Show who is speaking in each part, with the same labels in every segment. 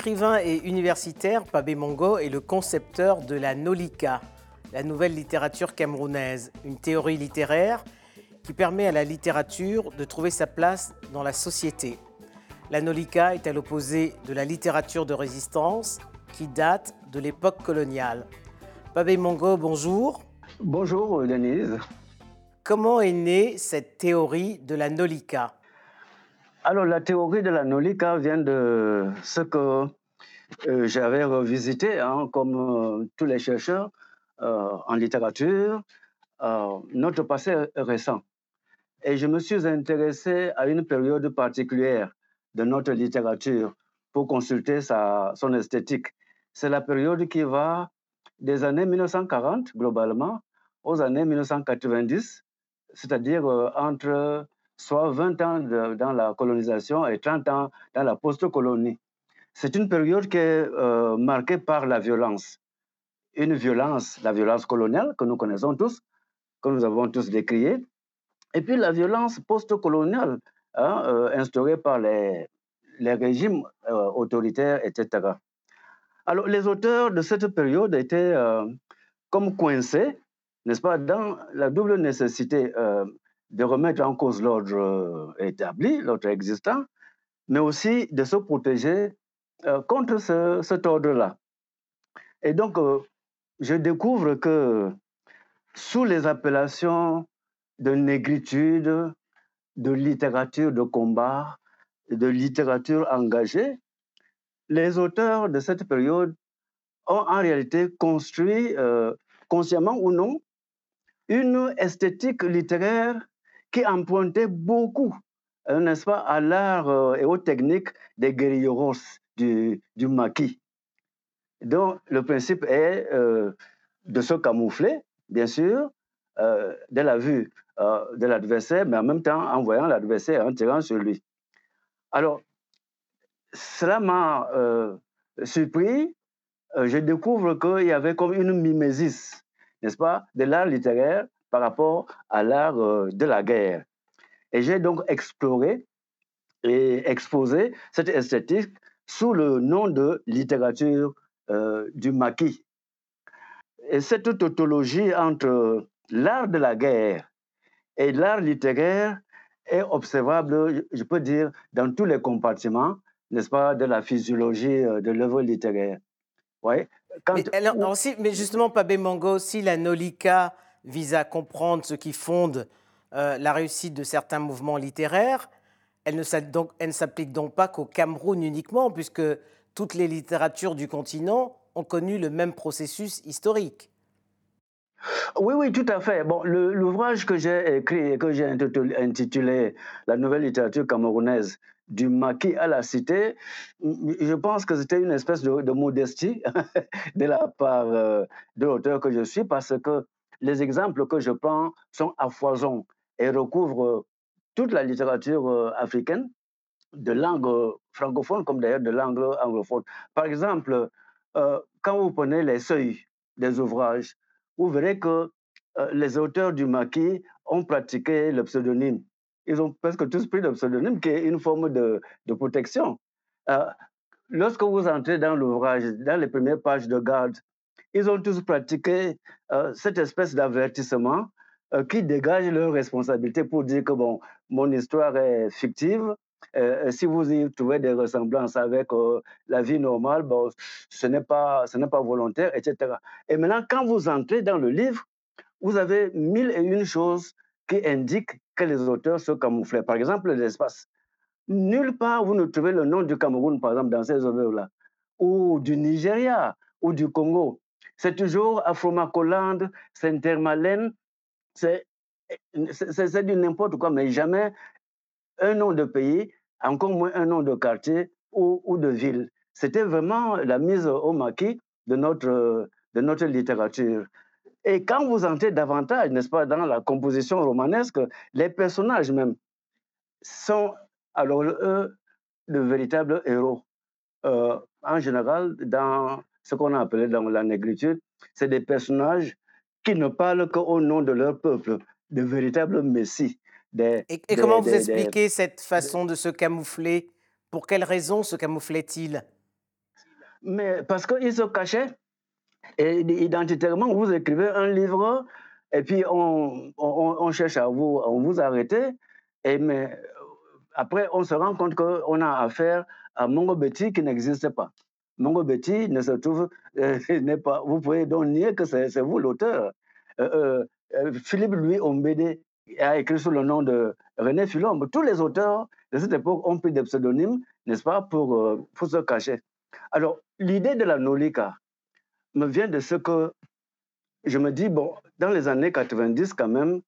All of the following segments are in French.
Speaker 1: L'écrivain et universitaire Pabé Mongo est le concepteur de la Nolika, la nouvelle littérature camerounaise, une théorie littéraire qui permet à la littérature de trouver sa place dans la société. La Nolika est à l'opposé de la littérature de résistance qui date de l'époque coloniale. Pabé Mongo, bonjour.
Speaker 2: Bonjour Denise.
Speaker 1: Comment est née cette théorie de la Nolika?
Speaker 2: Alors la théorie de la Nolika vient de ce que j'avais revisité, hein, comme euh, tous les chercheurs euh, en littérature, notre passé récent. Et je me suis intéressé à une période particulière de notre littérature pour consulter sa, son esthétique. C'est la période qui va des années 1940, globalement, aux années 1990, c'est-à-dire euh, entre soit 20 ans dans la colonisation et 30 ans dans la post-colonie. C'est une période qui est euh, marquée par la violence. Une violence, la violence coloniale que nous connaissons tous, que nous avons tous décriée, et puis la violence post-coloniale hein, euh, instaurée par les, régimes autoritaires, etc. Alors les auteurs de cette période étaient comme coincés n'est-ce pas, dans la double nécessité euh, de remettre en cause l'ordre euh, établi, l'ordre existant, mais aussi de se protéger euh, contre cet ordre-là. Et donc, je découvre que sous les appellations de négritude, de littérature de combat, de littérature engagée, les auteurs de cette période ont en réalité construit, consciemment ou non, une esthétique littéraire qui empruntait beaucoup, euh, n'est-ce pas, à l'art euh, et aux techniques des guerrilleros du, du maquis. Donc, le principe est euh, de se camoufler, bien sûr, de la vue de l'adversaire, mais en même temps en voyant l'adversaire en tirant sur lui. Alors, cela m'a surpris. je découvre qu'il y avait comme une mimésis n'est-ce pas, de l'art littéraire par rapport à l'art euh, de la guerre. Et j'ai donc exploré et exposé cette esthétique sous le nom de littérature euh, du maquis. Et cette tautologie entre l'art de la guerre et l'art littéraire est observable, je peux dire, dans tous les compartiments, n'est-ce pas, de la physiologie euh, de l'œuvre littéraire.
Speaker 1: Ouais. Mais, justement, Pabé Mango, si la Nolika vise à comprendre ce qui fonde euh, la réussite de certains mouvements littéraires, elle ne s'applique donc pas qu'au Cameroun uniquement, puisque toutes les littératures du continent ont connu le même processus historique.
Speaker 2: Oui, oui, tout à fait. Bon, l'ouvrage que j'ai écrit et que j'ai intitulé La nouvelle littérature camerounaise du maquis à la cité, je pense que c'était une espèce de, modestie de la part euh, de l'auteur que je suis, parce que les exemples que je prends sont à foison et recouvrent toute la littérature euh, africaine, de langue francophone comme d'ailleurs de langue anglophone. Par exemple, euh, quand vous prenez les seuils des ouvrages, vous verrez que les auteurs du maquis ont pratiqué le pseudonyme ils ont presque tous pris le pseudonyme, qui est une forme de, protection. Euh, lorsque vous entrez dans l'ouvrage, dans les premières pages de garde, ils ont tous pratiqué euh, cette espèce d'avertissement euh, qui dégage leur responsabilité pour dire que bon, mon histoire est fictive. si vous y trouvez des ressemblances avec la vie normale, bon, ce n'est pas, ce n'est pas volontaire, etc. Et maintenant, quand vous entrez dans le livre, vous avez mille et une choses qui indiquent que les auteurs se camouflaient. Par exemple, l'espace. Nulle part vous ne trouvez le nom du Cameroun, par exemple, dans ces œuvres-là, ou du Nigeria, ou du Congo. C'est toujours Afro-Macolande, c'est Intermalène, c'est du n'importe quoi, mais jamais un nom de pays, encore moins un nom de quartier ou, ou de ville. C'était vraiment la mise au maquis de notre, de notre littérature. Et quand vous entrez davantage, n'est-ce pas, dans la composition romanesque, les personnages même sont alors eux de véritables héros. Euh, en général, dans ce qu'on a appelé dans la négritude, c'est des personnages qui ne parlent qu'au nom de leur peuple, de véritables messies.
Speaker 1: et, comment vous expliquez cette façon de se camoufler? Pour quelles raisons se camouflait-il
Speaker 2: Mais parce qu'ils se cachaient, et identitairement, vous écrivez un livre, et puis on, on, cherche à vous, on vous arrêter, et mais après, on se rend compte qu'on a affaire à Mongo Betty qui n'existe pas. Mongo Betty ne se trouve, euh, n'est pas, vous pouvez donc nier que c'est vous l'auteur. Euh, euh, Philippe Louis Ombédé a écrit sous le nom de René Filombe. Tous les auteurs de cette époque ont pris des pseudonymes, n'est-ce pas, pour, pour se cacher. Alors, l'idée de la Nolika me vient de ce que je me dis, bon, dans les années 90 quand même,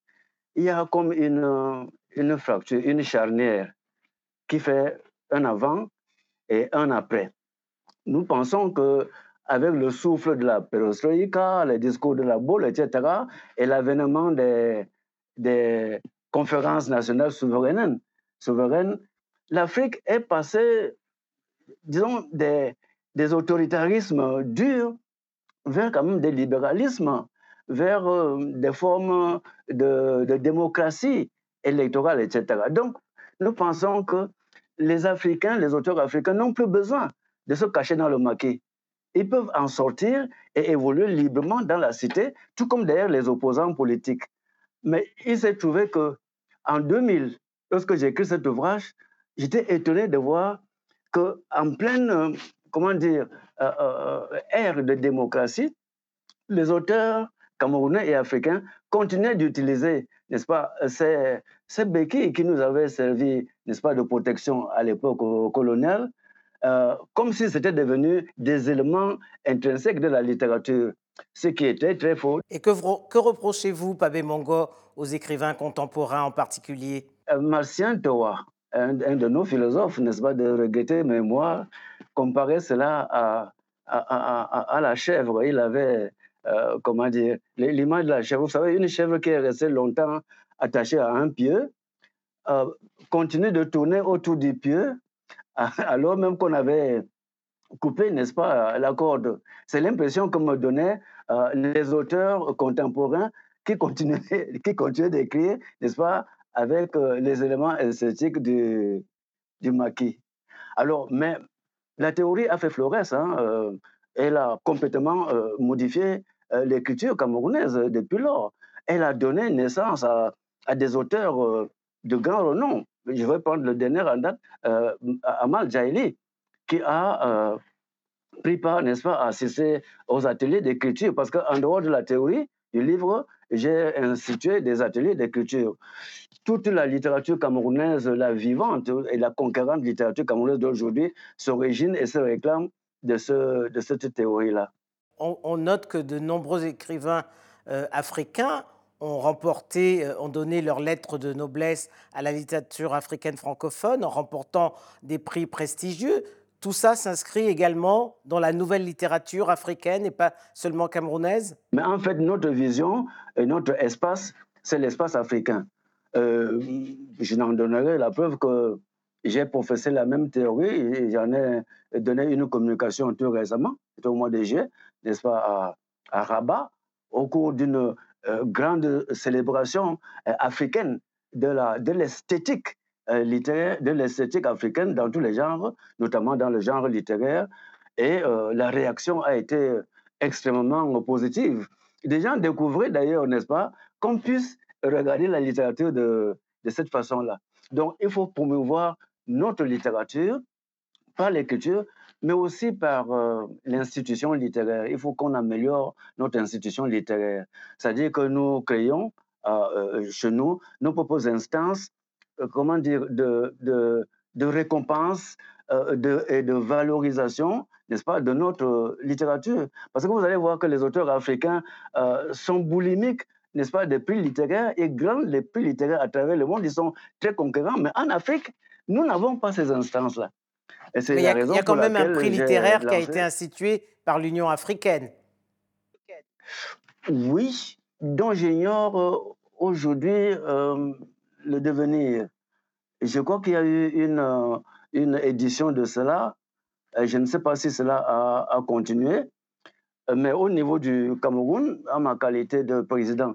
Speaker 2: il y a comme une, une fracture, une charnière qui fait un avant et un après. Nous pensons que avec le souffle de la perestroïka, les discours de la boule, etc., et l'avènement des, des conférences nationales souveraines, souveraines l'Afrique est passée, disons, des, des autoritarismes durs vers quand même des libéralismes, vers euh, des formes de, de, démocratie électorale, etc. Donc, nous pensons que les Africains, les auteurs africains n'ont plus besoin de se cacher dans le maquis. Ils peuvent en sortir et évoluer librement dans la cité, tout comme d'ailleurs les opposants politiques. Mais il s'est trouvé que en 2000, lorsque j'ai écrit cet ouvrage, j'étais étonné de voir que en pleine, comment dire, euh, euh, ère de démocratie, les auteurs camerounais et africains continuaient d'utiliser, n'est-ce pas, ces, ces béquilles qui nous avaient servi, n'est-ce pas, de protection à l'époque coloniale, euh, comme si c'était devenu des éléments intrinsèques de la littérature, ce qui était très faux.
Speaker 1: Et que, que reprochez-vous, Pabé Mongo, aux écrivains contemporains en particulier?
Speaker 2: Euh, Martien Towa, un, de nos philosophes, n'est-ce pas, de regretter mémoire, comparait cela à, à, à, la chèvre. Il avait, euh, comment dire, l'image de la chèvre. Vous savez, une chèvre qui est restée longtemps attachée à un pieu, continue de tourner autour du pieu alors même qu'on avait coupé, n'est-ce pas, la corde. C'est l'impression que me donnaient euh, les auteurs contemporains qui continuaient, qui continuaient d'écrire, n'est-ce pas, avec euh, les éléments esthétiques du, du maquis. Alors, mais la théorie a fait florès. Hein, euh, elle a complètement modifié l'écriture camerounaise depuis lors. Elle a donné naissance à des auteurs de grand renom je vais prendre le dernier en date, euh, Amal Jaili, qui a euh, pris part, n'est-ce pas, à assister aux ateliers d'écriture, parce qu'en dehors de la théorie du livre, j'ai institué des ateliers d'écriture. Toute la littérature camerounaise, la vivante et la conquérante littérature camerounaise d'aujourd'hui s'origine et se réclame de, ce, de cette théorie-là.
Speaker 1: On, note que de nombreux écrivains euh, africains ont remporté, euh, ont donné leur lettre de noblesse à la littérature africaine francophone en remportant des prix prestigieux. Tout ça s'inscrit également dans la nouvelle littérature africaine et pas seulement camerounaise?
Speaker 2: Mais en fait, notre vision et notre espace, c'est l'espace africain. Euh, je n'en donnerai la preuve que j'ai professé la même théorie et j'en ai donné une communication tout récemment, au mois de juillet, n'est-ce pas, à, à Rabat, au cours d'une grande célébration euh, africaine de l'esthétique de euh, littéraire, de l'esthétique africaine dans tous les genres, notamment dans le genre littéraire. Et la réaction a été extrêmement positive. Des gens découvraient d'ailleurs, n'est-ce pas, qu'on puisse regarder la littérature de, de cette façon-là. Donc, il faut promouvoir notre littérature par l'écriture, mais aussi par euh, l'institution littéraire. Il faut qu'on améliore notre institution littéraire. C'est-à-dire que nous créons euh, euh, chez nous nos propres instances, comment dire, de, de, récompense et de valorisation, n'est-ce pas, de notre littérature. Parce que vous allez voir que les auteurs africains sont boulimiques n'est-ce pas, des prix littéraires et grands les prix littéraires à travers le monde, ils sont très conquérants. Mais en Afrique, nous n'avons pas ces instances-là
Speaker 1: il y, a quand même un prix littéraire qui a été institué par l'Union africaine.
Speaker 2: Oui, dont j'ignore euh, aujourd'hui euh, le devenir. Je crois qu'il y a eu une, euh, une édition de cela. Je ne sais pas si cela a, a, continué, mais au niveau du Cameroun, en ma qualité de président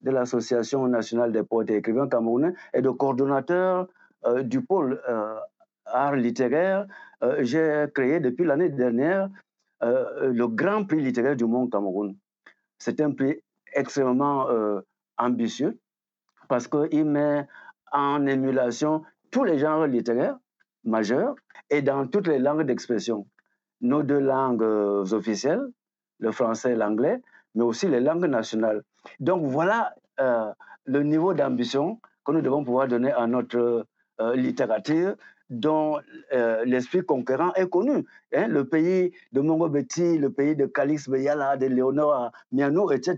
Speaker 2: de l'Association nationale des poètes et écrivains camerounais et de coordonnateur du pôle art littéraire, euh, j'ai créé depuis l'année dernière le grand prix littéraire du monde Cameroun. C'est un prix extrêmement ambitieux parce qu'il met en émulation tous les genres littéraires majeurs et dans toutes les langues d'expression. Nos deux langues officielles, le français et l'anglais, mais aussi les langues nationales. Donc voilà le niveau d'ambition que nous devons pouvoir donner à notre littérature dont euh, l'esprit conquérant est connu. Hein. le pays de Mongobeti, le pays de Calix Beyala, de Léonore Miano, etc.,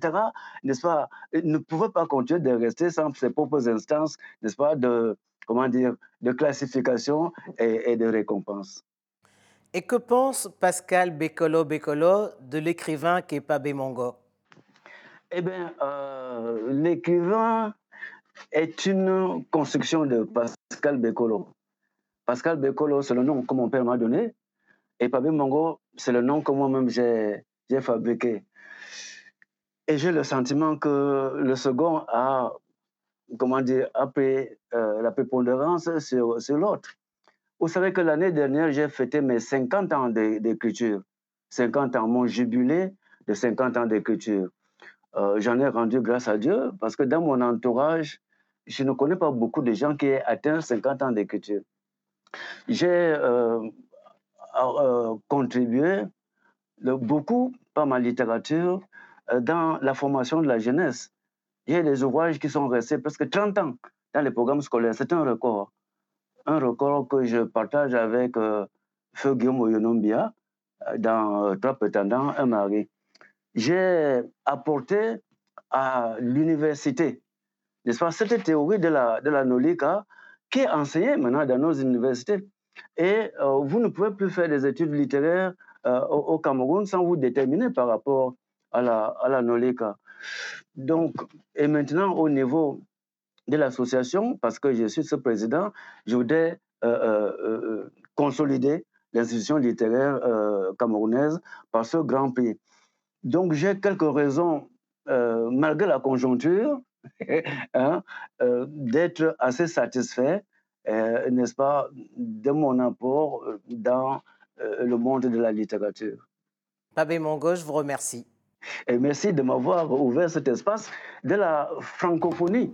Speaker 2: n'est-ce pas, ne pouvait pas continuer de rester sans ses propres instances, n'est-ce pas, de, comment dire, de classification et, de récompense.
Speaker 1: Et que pense Pascal Bekolo Bekolo de l'écrivain Kepa Mongo
Speaker 2: Eh bien, euh, l'écrivain est une construction de Pascal Bekolo. Pascal Bekolo, c'est le nom que mon père m'a donné. Et Pabé Mongo, c'est le nom que moi-même j'ai fabriqué. Et j'ai le sentiment que le second a, comment dire, a pris euh, la prépondérance sur, sur l'autre. Vous savez que l'année dernière, j'ai fêté mes 50 ans d'écriture. 50 ans, mon jubilé de 50 ans d'écriture. Euh, j'en ai rendu grâce à Dieu parce que dans mon entourage, je ne connais pas beaucoup de gens qui aient atteint 50 ans d'écriture. J'ai euh, euh, contribué beaucoup par ma littérature euh, dans la formation de la jeunesse. J'ai des ouvrages qui sont restés presque 30 ans dans les programmes scolaires. C'est un record. Un record que je partage avec Feu Guillaume Oyonombia dans Trois prétendants, un mari. J'ai apporté à l'université, n'est-ce pas, cette théorie de la, de la Nolika qui est enseigné maintenant dans nos universités. Et euh, vous ne pouvez plus faire des études littéraires euh, au, Cameroun sans vous déterminer par rapport à la, à la Nolika. Donc, et maintenant, au niveau de l'association, parce que je suis ce président, je voudrais euh, consolider l'institution littéraire camerounaise par ce grand prix. Donc, j'ai quelques raisons, malgré la conjoncture, hein, euh, d'être assez satisfait, euh, n'est-ce pas, de mon apport euh, dans le monde de la littérature.
Speaker 1: Pabé Mongo, je vous remercie.
Speaker 2: Et merci de m'avoir ouvert cet espace de la francophonie.